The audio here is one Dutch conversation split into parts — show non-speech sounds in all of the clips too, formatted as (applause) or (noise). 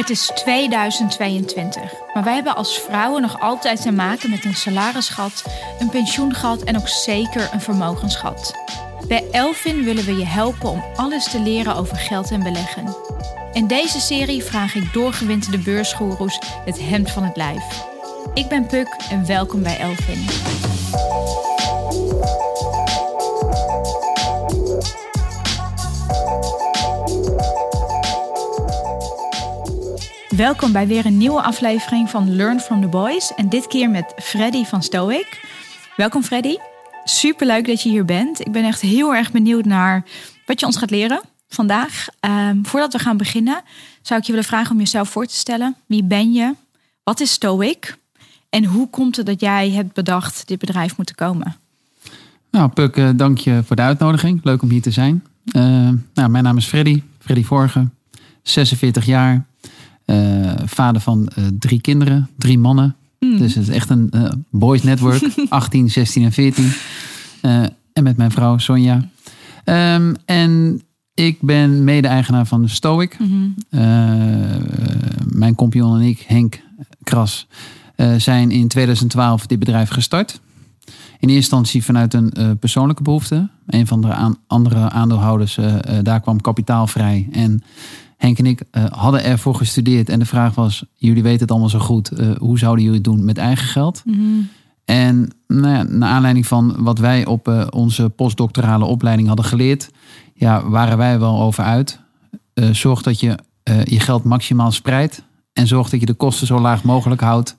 Het is 2022, maar wij hebben als vrouwen nog altijd te maken met een salarisgat, een pensioengat en ook zeker een vermogensgat. Bij Elvin willen we je helpen om alles te leren over geld en beleggen. In deze serie vraag ik doorgewinterde beursgoeroes het hemd van het lijf. Ik ben Puk en welkom bij Elvin. Welkom bij weer een nieuwe aflevering van Learn from the Boys. En dit keer met Freddy van Stoic. Welkom Freddy. Superleuk dat je hier bent. Ik ben echt heel erg benieuwd naar wat je ons gaat leren vandaag. Ehm, voordat we gaan beginnen, zou ik je willen vragen om jezelf voor te stellen. Wie ben je? Wat is Stoic? En hoe komt het dat jij hebt bedacht dit bedrijf moet komen? Nou, Puk, uh, dank je voor de uitnodiging. Leuk om hier te zijn. Uh, nou, mijn naam is Freddy, Freddy Vorgen, 46 jaar. Uh, vader van uh, drie kinderen, drie mannen. Mm. Dus het is echt een uh, boys network. (laughs) 18, 16 en 14. en met mijn vrouw Sonja. Um, en ik ben mede-eigenaar van Stoic. Mm -hmm. mijn compagnon en ik, Henk Kras, zijn in 2012 dit bedrijf gestart. In eerste instantie vanuit een persoonlijke behoefte. Een van de aan, andere aandeelhouders, daar kwam kapitaal vrij. En Henk en ik uh, hadden ervoor gestudeerd. En de vraag was, jullie weten het allemaal zo goed. Uh, hoe zouden jullie het doen met eigen geld? Mhm. Mm -hmm. En nou ja, naar aanleiding van wat wij op uh, onze postdoctorale opleiding hadden geleerd... Ja, waren wij wel over uit. zorg dat je je geld maximaal spreidt. En zorg dat je de kosten zo laag mogelijk houdt.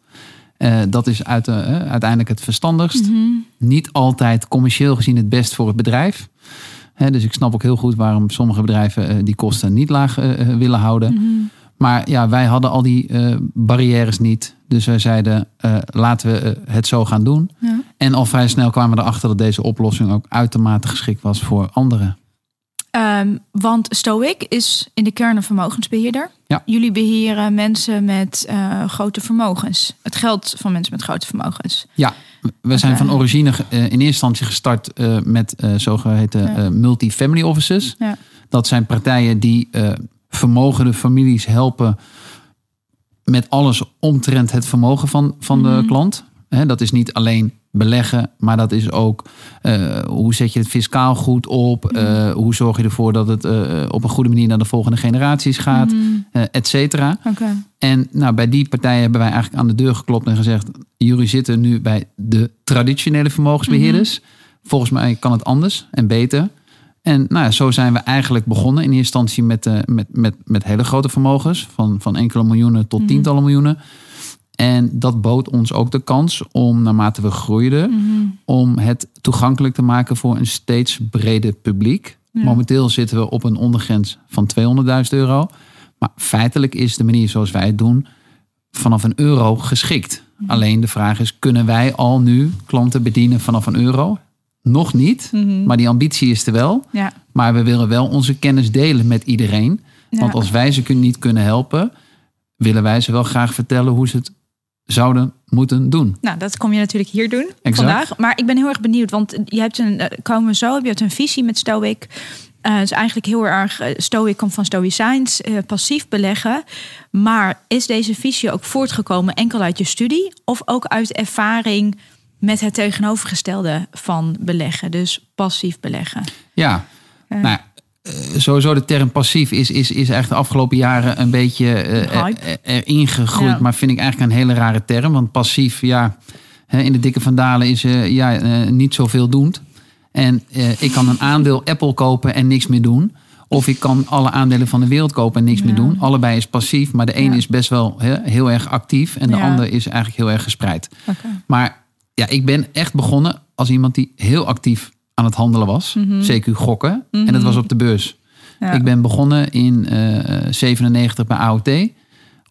dat is uit, uiteindelijk het verstandigst. Mm -hmm. Niet altijd commercieel gezien het best voor het bedrijf. He, dus ik snap ook heel goed waarom sommige bedrijven uh, die kosten niet laag uh, willen houden. Mm -hmm. Maar ja, wij hadden al die uh, barrières niet. Dus wij zeiden, laten we het zo gaan doen. Ja. En al vrij snel kwamen we erachter dat deze oplossing ook uitermate geschikt was voor anderen. Um, want Stoic is in de kern een vermogensbeheerder. Ja. Jullie beheren mensen met grote vermogens. Het geld van mensen met grote vermogens. Ja, we zijn van origine uh, in eerste instantie gestart uh, met zogeheten ja. multifamily offices. Ja. Dat zijn partijen die vermogende families helpen met alles omtrent het vermogen van, van mm -hmm. de klant. He, dat is niet alleen beleggen, maar dat is ook hoe zet je het fiscaal goed op? Mm -hmm. hoe zorg je ervoor dat het op een goede manier naar de volgende generaties gaat, mm et cetera. Okay. En nou, bij die partijen hebben wij eigenlijk aan de deur geklopt en gezegd: jullie zitten nu bij de traditionele vermogensbeheerders. Mm -hmm. Volgens mij kan het anders en beter. En nou ja, zo zijn we eigenlijk begonnen. In eerste instantie met, met, met, met hele grote vermogens, van, van enkele miljoenen tot mm -hmm. tientallen miljoenen. En dat bood ons ook de kans om, naarmate we groeiden, mm -hmm. om het toegankelijk te maken voor een steeds breder publiek. Ja. Momenteel zitten we op een ondergrens van 200.000 euro. Maar feitelijk is de manier zoals wij het doen vanaf een euro geschikt. Mhm. Alleen de vraag is, kunnen wij al nu klanten bedienen vanaf een euro? Nog niet, mm -hmm. maar die ambitie is er wel. Ja. Maar we willen wel onze kennis delen met iedereen. Ja. Want als wij ze niet kunnen helpen, willen wij ze wel graag vertellen hoe ze het zouden moeten doen. Nou, dat kom je natuurlijk hier doen exact. vandaag. Maar ik ben heel erg benieuwd, want je hebt een, komen we zo, je hebt een visie met Stoic. Uh, het is eigenlijk heel erg, uh, Stoic komt van Stoïcijns, uh, passief beleggen. Maar is deze visie ook voortgekomen enkel uit je studie of ook uit ervaring met het tegenovergestelde van beleggen, dus passief beleggen? Ja, nou, sowieso de term passief is, is, is eigenlijk de afgelopen jaren een beetje erin gegroeid. Ja. Maar vind ik eigenlijk een hele rare term, want passief, ja, in de dikke vandalen is ja, niet zoveel doend. En ik kan een aandeel Apple kopen en niks meer doen. Of ik kan alle aandelen van de wereld kopen en niks ja. meer doen. Allebei is passief, maar de een ja. is best wel he, heel erg actief. En de ja. ander is eigenlijk heel erg gespreid. Okay. Maar ja, ik ben echt begonnen als iemand die heel actief aan het handelen was. Mm -hmm. CQ gokken. Mm -hmm. En dat was op de beurs. Ja. Ik ben begonnen in uh, 97 bij AOT.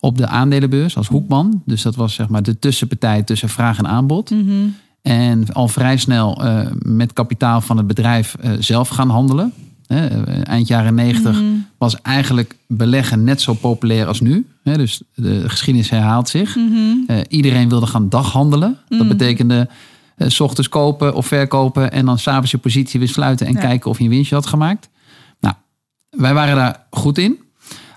Op de aandelenbeurs als hoekman. Dus dat was zeg maar de tussenpartij tussen vraag en aanbod. Mm -hmm. En al vrij snel uh, met kapitaal van het bedrijf uh, zelf gaan handelen. Eind jaren 90 Mm. was eigenlijk beleggen net zo populair als nu. dus de geschiedenis herhaalt zich. Mm -hmm. iedereen wilde gaan daghandelen. Dat betekende s ochtends kopen of verkopen en dan s'avonds je positie weer sluiten en Ja. kijken of je een winstje had gemaakt. Nou, wij waren daar goed in.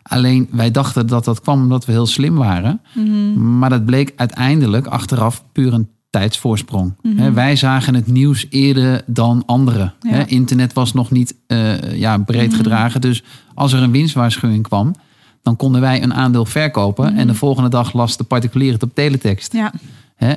Alleen wij dachten dat dat kwam omdat we heel slim waren. Mhm. Maar dat bleek uiteindelijk achteraf puur een tijdsvoorsprong. Mhm. Wij zagen het nieuws eerder dan anderen. Ja. Internet was nog niet eh, ja, breed Mhm. gedragen. Dus als er een winstwaarschuwing kwam, dan konden wij een aandeel verkopen. En de volgende dag las de particulier het op teletext. Ja,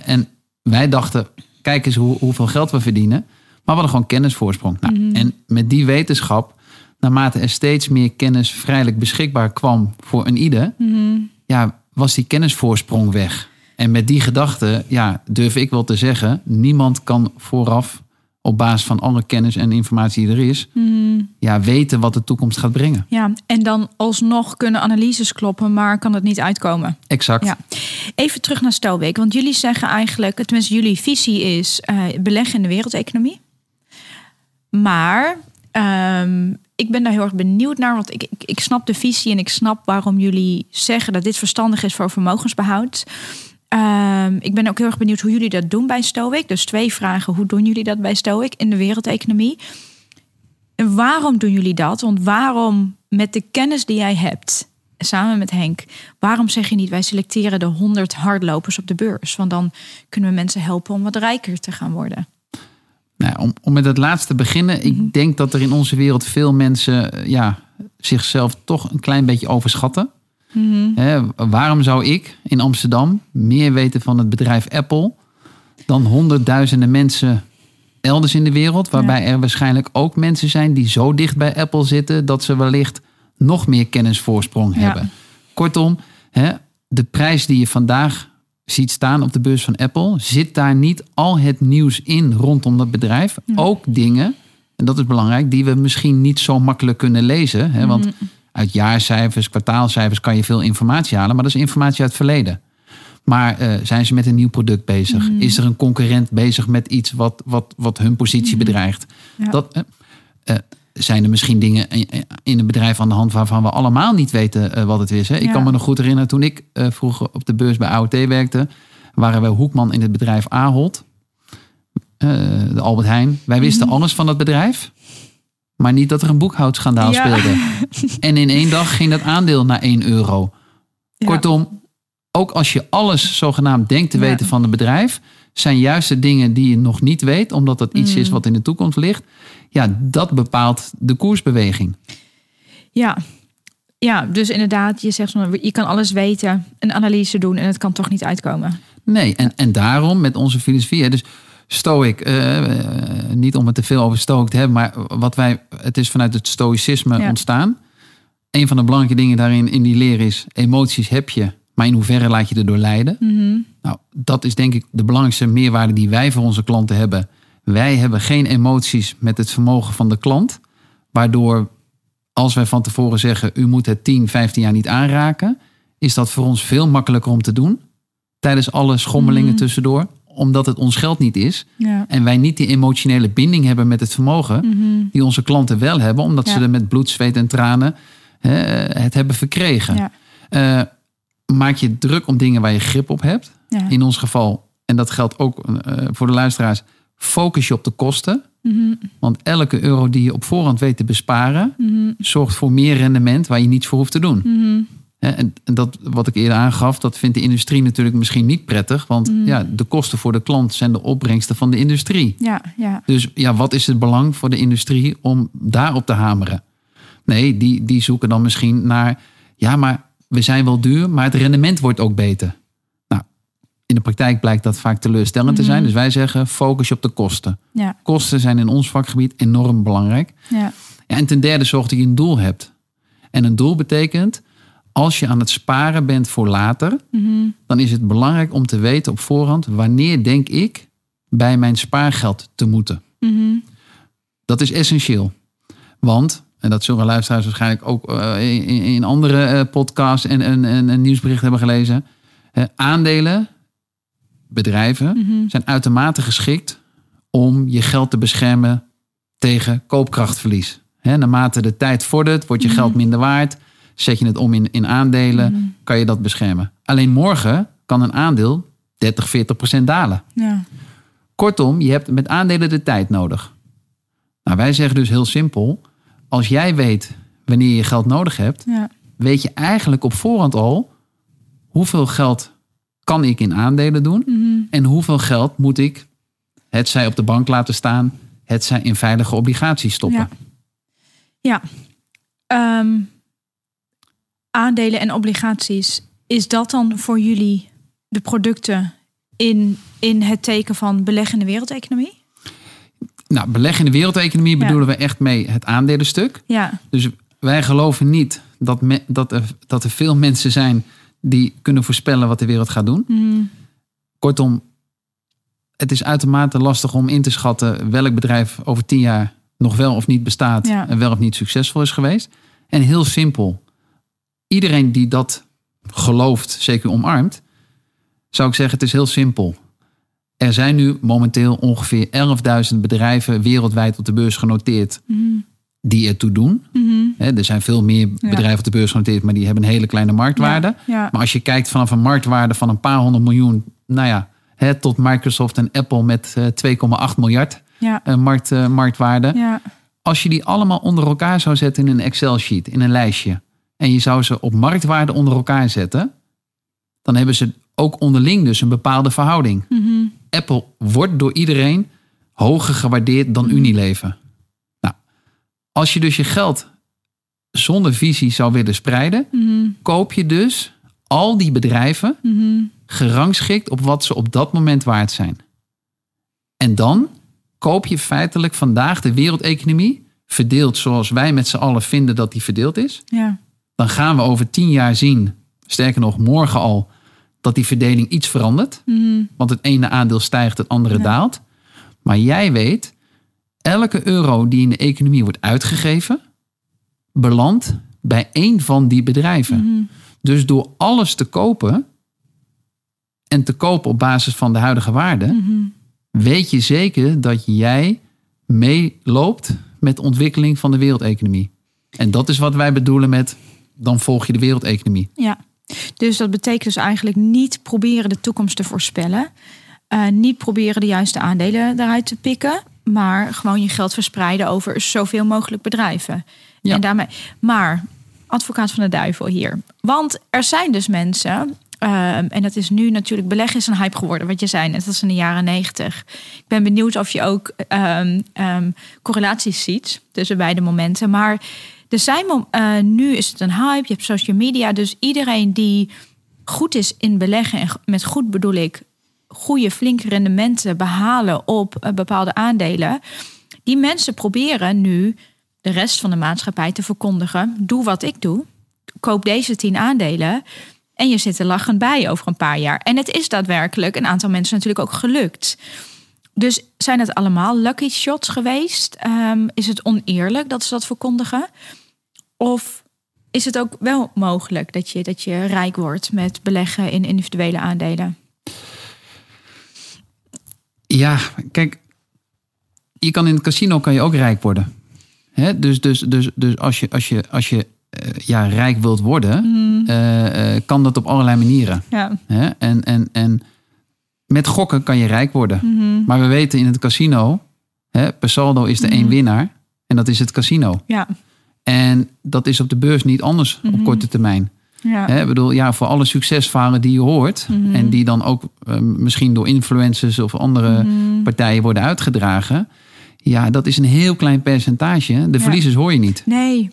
en wij dachten, kijk eens hoe, hoeveel geld we verdienen. Maar we hadden gewoon kennisvoorsprong. Nou, Mhm. En met die wetenschap, naarmate er steeds meer kennis vrijelijk beschikbaar kwam voor een ieder, Mhm. ja, was die kennisvoorsprong weg. En met die gedachte, ja, durf ik wel te zeggen, niemand kan vooraf op basis van alle kennis en informatie die er is, Mhm. ja, weten wat de toekomst gaat brengen. ja. En dan alsnog kunnen analyses kloppen, maar kan het niet uitkomen. Exact. Ja. Even terug naar Stowbeek, want jullie zeggen eigenlijk, tenminste jullie visie is eh, beleggen in de wereldeconomie. Maar ehm, ik ben daar heel erg benieuwd naar, want ik, ik, ik snap de visie en ik snap waarom jullie zeggen dat dit verstandig is voor vermogensbehoud. Ehm, ik ben ook heel erg benieuwd hoe jullie dat doen bij Stoic. Dus twee vragen. Hoe doen jullie dat bij Stoic in de wereldeconomie? En waarom doen jullie dat? Want waarom met de kennis die jij hebt, samen met Henk, waarom zeg je niet wij selecteren de 100 hardlopers op de beurs? Want dan kunnen we mensen helpen om wat rijker te gaan worden. Nou, om, om met het laatste te beginnen. Mhm. Ik denk dat er in onze wereld veel mensen ja, zichzelf toch een klein beetje overschatten. Mhm. Waarom zou ik in Amsterdam meer weten van het bedrijf Apple dan honderdduizenden mensen elders in de wereld? Waarbij er waarschijnlijk ook mensen zijn die zo dicht bij Apple zitten dat ze wellicht nog meer kennisvoorsprong Ja. hebben. Kortom, de prijs die je vandaag ziet staan op de beurs van Apple, zit daar niet al het nieuws in rondom dat bedrijf. Ook dingen, en dat is belangrijk, die we misschien niet zo makkelijk kunnen lezen. Hè, want uit jaarcijfers, kwartaalcijfers kan je veel informatie halen, maar dat is informatie uit het verleden. Maar eh, zijn ze met een nieuw product bezig? Is er een concurrent bezig met iets wat, wat, wat hun positie bedreigt? Ja. Dat, eh, eh, zijn er misschien dingen in- een bedrijf aan de hand waarvan we allemaal niet weten wat het is. Hè? Ik Ja. kan me nog goed herinneren toen ik vroeger op de beurs bij AOT werkte, waren we hoekman in het bedrijf Ahold, de Albert Heijn. Wij wisten alles van dat bedrijf, maar niet dat er een boekhoudschandaal Ja. speelde. (laughs) En in één dag ging dat aandeel naar 1 euro. Ja. Kortom, ook als je alles zogenaamd denkt te Ja. weten van het bedrijf, zijn juist de dingen die je nog niet weet, omdat dat iets Mm. is wat in de toekomst ligt. Ja, dat bepaalt de koersbeweging. Ja. ja, dus inderdaad, je zegt van, je kan alles weten, een analyse doen en het kan toch niet uitkomen. Nee, en, en daarom met onze filosofie. hè, Dus Stoic, eh, eh, niet om het te veel over Stoic te hebben, maar wat wij, het is vanuit het Stoïcisme Ja. ontstaan. Een van de belangrijke dingen daarin in die leer is: emoties heb je, maar in hoeverre laat je erdoor leiden? Mhm. Nou, dat is denk ik de belangrijkste meerwaarde die wij voor onze klanten hebben. Wij hebben geen emoties met het vermogen van de klant, waardoor als wij van tevoren zeggen: u moet het 10, 15 jaar niet aanraken, is dat voor ons veel makkelijker om te doen tijdens alle schommelingen Mhm. tussendoor, omdat het ons geld niet is Ja. en wij niet die emotionele binding hebben met het vermogen Mhm. die onze klanten wel hebben, omdat ze er met bloed, zweet en tranen hè, het hebben verkregen. Ja. Eh, maak je druk om dingen waar je grip op hebt. In ons geval, en dat geldt ook eh, voor de luisteraars, focus je op de kosten. Mhm. Want elke euro die je op voorhand weet te besparen, Mhm. zorgt voor meer rendement waar je niets voor hoeft te doen. En dat wat ik eerder aangaf, dat vindt de industrie natuurlijk misschien niet prettig. Want Mhm. ja, de kosten voor de klant zijn de opbrengsten van de industrie. Ja, ja. Dus ja, wat is het belang voor de industrie om daarop te hameren? Nee, die, die zoeken dan misschien naar, ja, maar we zijn wel duur, maar het rendement wordt ook beter. Nou, in de praktijk blijkt dat vaak teleurstellend te zijn. Dus wij zeggen, focus je op de kosten. Ja, Kosten zijn in ons vakgebied enorm belangrijk. Ja, en ten derde zorg dat je een doel hebt. En een doel betekent, als je aan het sparen bent voor later, dan is het belangrijk om te weten op voorhand, wanneer denk ik bij mijn spaargeld te moeten. Dat is essentieel. Want, en dat zullen luisteraars waarschijnlijk ook eh, in, in andere eh, podcasts en een, een, een nieuwsbericht hebben gelezen. Aandelen, bedrijven, zijn uitermate geschikt om je geld te beschermen tegen koopkrachtverlies. Hè, naarmate de tijd vordert, wordt je geld minder waard. Zet je het om in, in aandelen, kan je dat beschermen. Alleen morgen kan een aandeel 30, 40 procent dalen. Ja. Kortom, je hebt met aandelen de tijd nodig. Nou, wij zeggen dus heel simpel: als jij weet wanneer je geld nodig hebt, Ja. weet je eigenlijk op voorhand al hoeveel geld kan ik in aandelen doen Mhm. en hoeveel geld moet ik het zij op de bank laten staan, het zij in veilige obligaties stoppen. Ja. Ja. Ehm, aandelen en obligaties. Is dat dan voor jullie de producten in, in het teken van beleggen in de wereldeconomie? Nou, beleggen in de wereldeconomie Ja. bedoelen we echt mee het aandelenstuk. Ja. Dus wij geloven niet dat, me- dat, er, dat er veel mensen zijn die kunnen voorspellen wat de wereld gaat doen. Mhm. Kortom, het is uitermate lastig om in te schatten welk bedrijf over tien jaar nog wel of niet bestaat Ja. en wel of niet succesvol is geweest. En heel simpel, iedereen die dat gelooft, zeker omarmt, zou ik zeggen, het is heel simpel. Er zijn nu momenteel ongeveer 11.000 bedrijven wereldwijd op de beurs genoteerd Mhm. die ertoe doen. Mhm. Er zijn veel meer bedrijven op de beurs genoteerd, maar die hebben een hele kleine marktwaarde. Ja. Ja. Maar als je kijkt vanaf een marktwaarde van een paar honderd miljoen, nou ja, tot Microsoft en Apple met eh, 2,8 miljard Ja. eh, markt, eh, marktwaarde. Ja. Als je die allemaal onder elkaar zou zetten in een Excel-sheet, in een lijstje, en je zou ze op marktwaarde onder elkaar zetten, dan hebben ze ook onderling dus een bepaalde verhouding. Mhm. Apple wordt door iedereen hoger gewaardeerd dan Unilever. Nou, als je dus je geld zonder visie zou willen spreiden, Mhm. koop je dus al die bedrijven Mhm. gerangschikt op wat ze op dat moment waard zijn. En dan koop je feitelijk vandaag de wereldeconomie verdeeld zoals wij met z'n allen vinden dat die verdeeld is. Ja. Dan gaan we over tien jaar zien, sterker nog morgen al, dat die verdeling iets verandert. Mhm. Want het ene aandeel stijgt, het andere Ja. daalt. Maar jij weet, elke euro die in de economie wordt uitgegeven, belandt bij één van die bedrijven. Mhm. Dus door alles te kopen en te kopen op basis van de huidige waarde, Mhm. weet je zeker dat jij meeloopt met de ontwikkeling van de wereldeconomie. En dat is wat wij bedoelen met dan volg je de wereldeconomie. Ja, dus dat betekent dus eigenlijk niet proberen de toekomst te voorspellen. Eh, niet proberen de juiste aandelen daaruit te pikken. Maar gewoon je geld verspreiden over zoveel mogelijk bedrijven. Ja. En daarmee, maar, advocaat van de duivel hier. Want er zijn dus mensen, ehm, en dat is nu natuurlijk, beleggen is een hype geworden, wat je zei net, dat is in de jaren negentig. Ik ben benieuwd of je ook ehm, ehm, correlaties ziet tussen beide momenten. Maar er zijn, mom- eh, nu is het een hype, je hebt social media, dus iedereen die goed is in beleggen, en met goed bedoel ik goede, flinke rendementen behalen op eh, bepaalde aandelen. Die mensen proberen nu de rest van de maatschappij te verkondigen. Doe wat ik doe. Koop deze tien aandelen. En je zit er lachend bij over een paar jaar. En het is daadwerkelijk een aantal mensen natuurlijk ook gelukt. Dus zijn het allemaal lucky shots geweest? Ehm, is het oneerlijk dat ze dat verkondigen? Of is het ook wel mogelijk dat je, dat je rijk wordt met beleggen in individuele aandelen? Ja, kijk, je kan in het casino kan je ook rijk worden. Hè? Dus, dus, dus, dus als je, als je, als je eh, ja, rijk wilt worden, eh, eh, kan dat op allerlei manieren. Ja. Hè? En, en, en met gokken kan je rijk worden. Maar we weten in het casino, hè, per saldo is er één winnaar. En dat is het casino. Ja. En dat is op de beurs niet anders op korte termijn. Ja. Hè, ik bedoel, ja, voor alle succesverhalen die je hoort... en die dan ook eh, misschien door influencers of andere partijen worden uitgedragen... ja, dat is een heel klein percentage. De verliezers hoor je niet. Nee.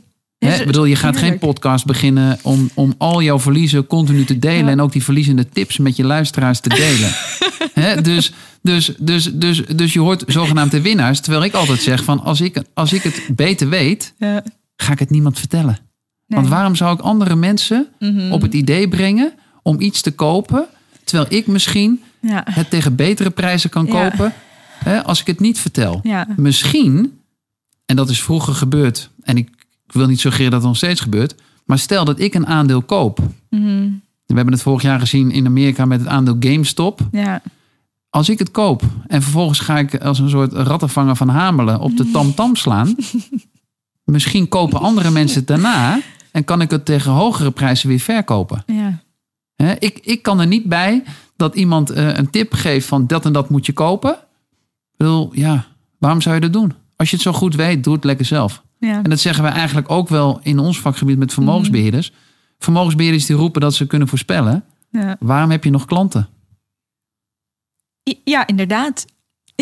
Ik bedoel, je gaat geen podcast beginnen om, om al jouw verliezen continu te delen... Ja. en ook die verliezende tips met je luisteraars te delen. (laughs) Hè, dus, dus, dus, dus, dus je hoort zogenaamd de winnaars. Terwijl ik altijd zeg van als ik, als ik het beter weet, Ja. ga ik het niemand vertellen. Want waarom zou ik andere mensen Mhm. op het idee brengen om iets te kopen, terwijl ik misschien Ja. het tegen betere prijzen kan kopen als ik het niet vertel? Misschien, en dat is vroeger gebeurd, en ik, ik wil niet suggereren dat het nog steeds gebeurt, maar stel dat ik een aandeel koop. Mhm. We hebben het vorig jaar gezien in Amerika met het aandeel GameStop. Ja. Als ik het koop en vervolgens ga ik als een soort rattenvanger van Hamelen op de tamtam slaan. (laughs) misschien kopen andere mensen het daarna en kan ik het tegen hogere prijzen weer verkopen. Ja. Ik, ik kan er niet bij dat iemand eh, een tip geeft van dat en dat moet je kopen. Ik bedoel, ja, waarom zou je dat doen? Als je het zo goed weet, doe het lekker zelf. Ja. En dat zeggen we eigenlijk ook wel in ons vakgebied met vermogensbeheerders. vermogensbeheerders die roepen dat ze kunnen voorspellen. Ja. Waarom heb je nog klanten? Ja, inderdaad. (laughs) (laughs)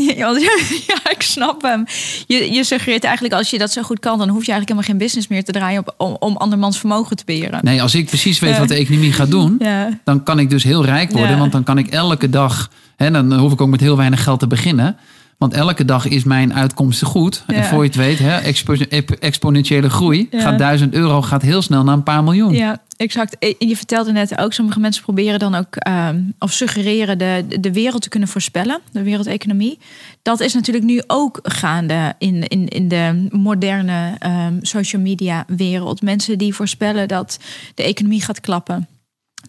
Ja, ik snap hem. Je, je suggereert eigenlijk als je dat zo goed kan, dan hoef je eigenlijk helemaal geen business meer te draaien op, om, om andermans vermogen te beheren. Nee, als ik precies weet Ja. wat de economie gaat doen, Ja, dan kan ik dus heel rijk worden. Want dan kan ik elke dag, hè, dan hoef ik ook met heel weinig geld te beginnen. Want elke dag is mijn uitkomsten goed. En voor je het weet, hè, expo- exponentiële groei. Ja. Gaat 1000 euro gaat heel snel naar een paar miljoen. ja, exact. Eh, Je vertelde net ook, sommige mensen proberen dan ook, ehm, of suggereren de, de wereld te kunnen voorspellen, de wereldeconomie. Dat is natuurlijk nu ook gaande in, in, in de moderne ehm, social media wereld. Mensen die voorspellen dat de economie gaat klappen.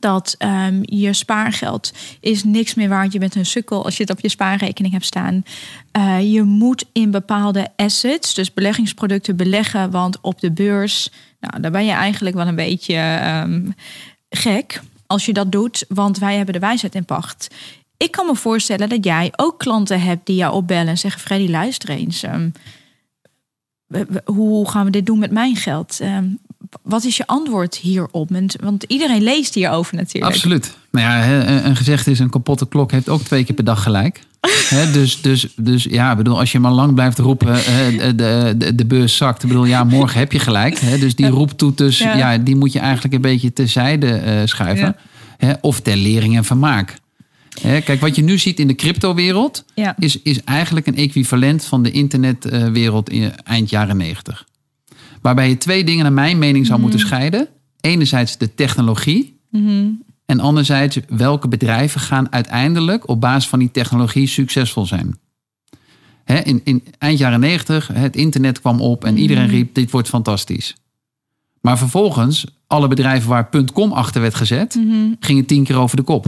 Dat ehm, je spaargeld is niks meer waard. Je bent een sukkel als je het op je spaarrekening hebt staan. Eh, je moet in bepaalde assets, dus beleggingsproducten, beleggen. Want op de beurs, nou, daar ben je eigenlijk wel een beetje ehm, gek als je dat doet. Want wij hebben de wijsheid in pacht. Ik kan me voorstellen dat jij ook klanten hebt die jou opbellen en zeggen: Freddy, luister eens. ehm, hoe gaan we dit doen met mijn geld? Wat is je antwoord hierop? Want- iedereen leest hierover natuurlijk. Absoluut. Nou ja, een gezegd is een kapotte klok heeft ook twee keer per dag gelijk. (laughs) Dus, dus, dus ja, ik bedoel, als je maar lang blijft roepen, de, de, de, beurs zakt. Ik bedoel, ja, morgen heb je gelijk. Dus die roeptoeters, Ja. ja. die moet je eigenlijk een beetje terzijde eh, schuiven. Of ter lering en vermaak. Kijk, wat je nu ziet in de cryptowereld, Ja. is, is eigenlijk een equivalent van de internetwereld in eind jaren negentig. Waarbij je twee dingen naar mijn mening zou moeten scheiden. Enerzijds de technologie. En anderzijds welke bedrijven gaan uiteindelijk op basis van die technologie succesvol zijn. In, in eind jaren negentig, het internet kwam op en iedereen riep dit wordt fantastisch. Maar vervolgens, alle bedrijven waar .com achter werd gezet, gingen tien keer over de kop.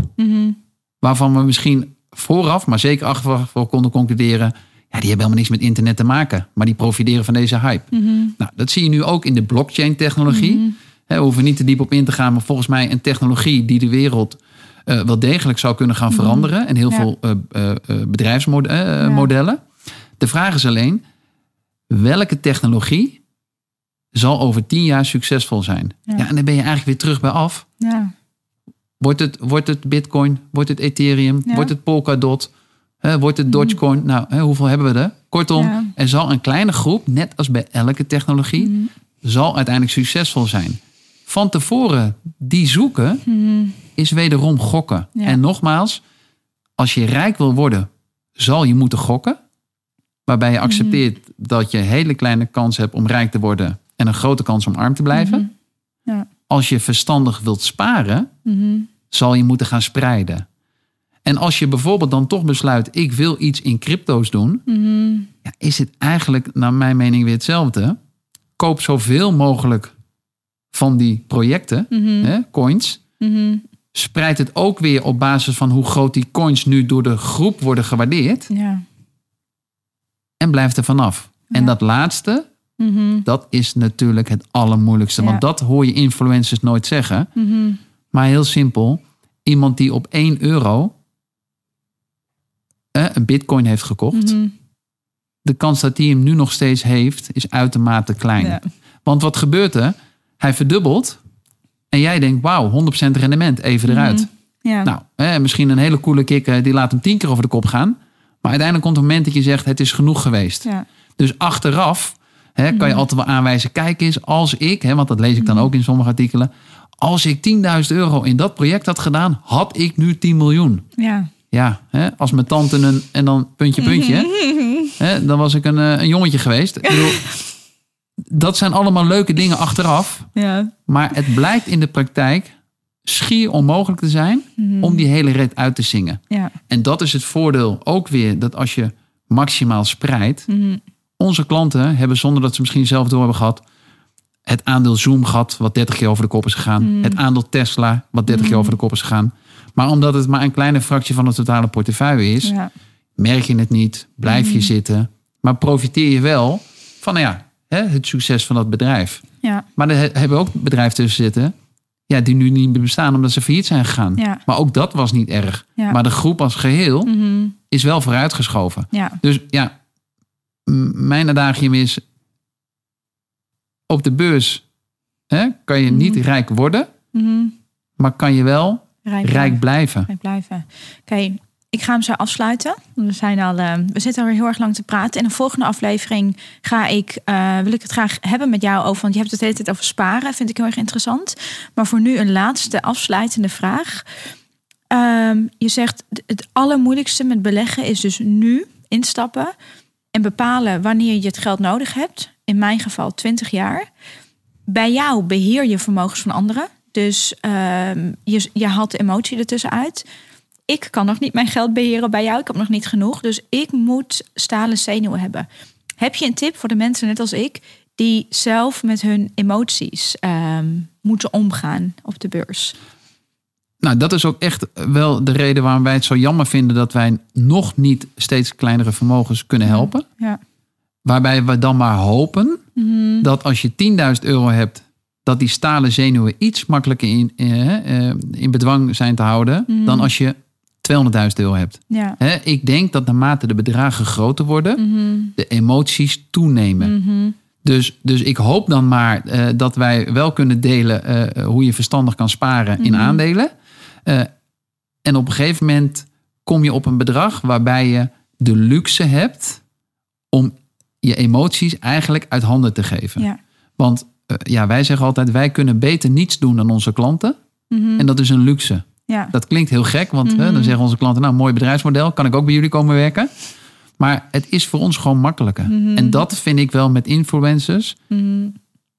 Waarvan we misschien vooraf, maar zeker achteraf wel konden concluderen... ja, die hebben helemaal niks met internet te maken. Maar die profiteren van deze hype. Nou, dat zie je nu ook in de blockchain-technologie. Hè, we hoeven niet te diep op in te gaan, maar volgens mij een technologie die de wereld eh, wel degelijk zou kunnen gaan veranderen. En heel Ja. veel eh, bedrijfsmodellen. De vraag is alleen, welke technologie zal over tien jaar succesvol zijn? Ja. Ja. en dan ben je eigenlijk weer terug bij af. Ja. Wordt het, wordt het Bitcoin? Wordt het Ethereum? Mhm. Wordt het Polkadot? Wordt het Dogecoin? Nou, hè, hoeveel hebben we er? Kortom, Ja. er zal een kleine groep, net als bij elke technologie, Mhm. zal uiteindelijk succesvol zijn. Van tevoren die zoeken is wederom gokken. Ja. En nogmaals, als je rijk wil worden, zal je moeten gokken. Waarbij je accepteert dat je een hele kleine kans hebt om rijk te worden en een grote kans om arm te blijven. Mhm. Ja. Als je verstandig wilt sparen, Mhm. zal je moeten gaan spreiden. En als je bijvoorbeeld dan toch besluit, ik wil iets in crypto's doen, ja, is het eigenlijk naar mijn mening weer hetzelfde. Koop zoveel mogelijk van die projecten, hè, coins. Mhm. Spreid het ook weer op basis van hoe groot die coins nu door de groep worden gewaardeerd. Ja. En blijf er vanaf. En dat laatste, Mhm. dat is natuurlijk het allermoeilijkste. Want dat hoor je influencers nooit zeggen. Mhm. Maar heel simpel, iemand die op 1 euro eh, een bitcoin heeft gekocht. Mhm. De kans dat hij hem nu nog steeds heeft, is uitermate klein. Ja. Want wat gebeurt er? Hij verdubbelt. En jij denkt, wauw, 100% rendement, even eruit. Mhm. Ja. Nou, misschien een hele coole kikker, die laat hem tien keer over de kop gaan. Maar uiteindelijk komt het moment dat je zegt, het is genoeg geweest. ja. Dus achteraf hè, kan je altijd wel aanwijzen, kijk eens, als ik, hè, want dat lees ik dan ook in sommige artikelen. Als ik 10.000 euro in dat project had gedaan, had ik nu 10 miljoen. Ja. Ja, hè, als mijn tante een, en dan puntje, puntje, (laughs) hè, dan was ik een, eh, een jongetje geweest. Ik bedoel, dat zijn allemaal leuke dingen achteraf. Ja. Maar het blijkt in de praktijk schier onmogelijk te zijn om die hele red uit te zingen. Ja. En dat is het voordeel ook weer, dat als je maximaal spreidt. Mhm. Onze klanten hebben zonder dat ze misschien zelf door hebben gehad... het aandeel Zoom gehad, wat 30 keer over de kop is gegaan. Het aandeel Tesla, wat 30 keer over de kop is gegaan. Maar omdat het maar een kleine fractie van de totale portefeuille is... Ja. merk je het niet, blijf je zitten. Maar profiteer je wel van nou ja, hè, het succes van dat bedrijf. Ja. Maar er he- hebben ook bedrijven tussen zitten... Ja, die nu niet meer bestaan omdat ze failliet zijn gegaan. Ja. Maar ook dat was niet erg. Ja. Maar de groep als geheel Mhm. is wel vooruitgeschoven. Ja. Dus ja, mijn adagium is... op de beurs hè, kan je niet rijk worden... maar kan je wel Rijk, rijk blijven. rijk blijven. Oké, ik ga hem zo afsluiten. We, zijn al, eh, we zitten alweer heel erg lang te praten. In de volgende aflevering ga ik, eh, wil ik het graag hebben met jou over. Want je hebt het de hele tijd over sparen. Vind ik heel erg interessant. Maar voor nu een laatste afsluitende vraag. Ehm, je zegt het allermoeilijkste met beleggen is dus nu instappen. En bepalen wanneer je het geld nodig hebt. In mijn geval 20 jaar. Bij jou beheer je vermogens van anderen. Dus ehm, je, je haalt de emotie ertussen uit ik kan nog niet mijn geld beheren bij jou. Ik heb nog niet genoeg. Dus ik moet stalen zenuwen hebben. Heb je een tip voor de mensen, net als ik, die zelf met hun emoties ehm, moeten omgaan op de beurs? Nou, dat is ook echt wel de reden waarom wij het zo jammer vinden dat wij nog niet steeds kleinere vermogens kunnen helpen. Ja. Waarbij we dan maar hopen dat als je 10.000 euro hebt, dat die stalen zenuwen iets makkelijker in, eh, eh, in bedwang zijn te houden dan als je 200.000 euro hebt. Ja. Hè, ik denk dat naarmate de bedragen groter worden, de emoties toenemen. Dus, dus ik hoop dan maar eh, dat wij wel kunnen delen eh, hoe je verstandig kan sparen in aandelen. En op een gegeven moment kom je op een bedrag waarbij je de luxe hebt om je emoties eigenlijk uit handen te geven. Ja. Want ja, wij zeggen altijd, wij kunnen beter niets doen dan onze klanten. En dat is een luxe. Ja. Dat klinkt heel gek, want hè, dan zeggen onze klanten, nou, mooi bedrijfsmodel, kan ik ook bij jullie komen werken? Maar het is voor ons gewoon makkelijker. En dat vind ik wel met influencers.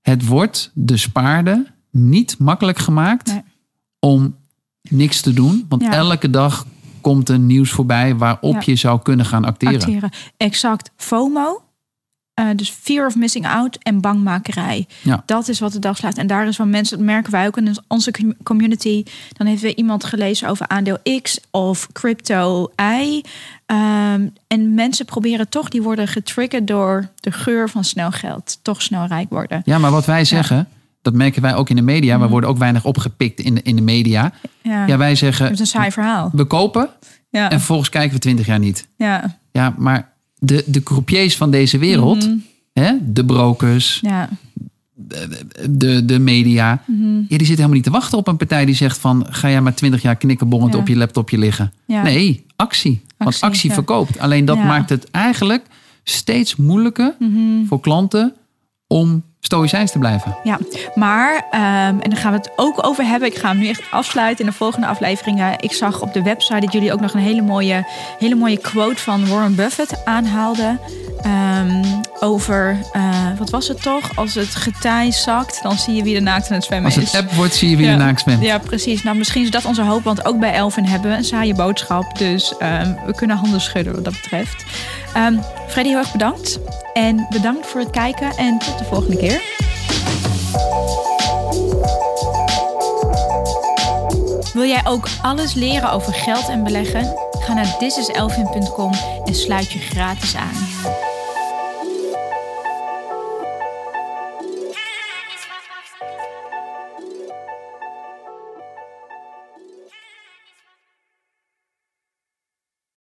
Het wordt de spaarde niet makkelijk gemaakt Nee. om niks te doen. Want Ja. elke dag komt er nieuws voorbij waarop Ja. je zou kunnen gaan acteren. acteren. Exact. FOMO. Eh, dus fear of missing out en bangmakerij. Ja. Dat is wat de dag slaat. En daar is van mensen, dat merken wij ook in onze com- community. Dan heeft weer iemand gelezen over aandeel X of crypto Y. Ehm, en mensen proberen toch, die worden getriggerd door de geur van snel geld. Toch snel rijk worden. Ja, maar wat wij zeggen, dat merken wij ook in de media. We worden ook weinig opgepikt in de, in de media. Ja, Ja, wij het zeggen, is een saai verhaal. we kopen Ja, en vervolgens kijken we twintig jaar niet. ja, Ja, maar de, de croupiers van deze wereld, hè, de brokers, ja. de, de media, Mhm. ja, die zitten helemaal niet te wachten op een partij die zegt van ga jij maar twintig jaar knikkenbollend Ja. op je laptopje liggen. Nee, actie. Want Actie, actie ja. verkoopt. Alleen dat. Mhm. maakt het eigenlijk steeds moeilijker voor klanten om stoïcijns te blijven. Ja, maar, ehm, en daar gaan we het ook over hebben. Ik ga hem nu echt afsluiten in de volgende afleveringen. Ik zag op de website dat jullie ook nog een hele mooie, hele mooie quote van Warren Buffett aanhaalden. Ehm, over, eh, wat was het toch? Als het getij zakt, dan zie je wie er naakt aan het zwemmen Als is. het app wordt, zie je wie ja. er naakt bent. Ja, precies. Nou, misschien is dat onze hoop, want ook bij Elvin hebben we een saaie boodschap. Dus ehm, we kunnen handen schudden wat dat betreft. Ehm Freddy, heel erg bedankt. En bedankt voor het kijken en tot de volgende keer. Wil jij ook alles leren over geld en beleggen? Ga naar thisiselvin.com en sluit je gratis aan.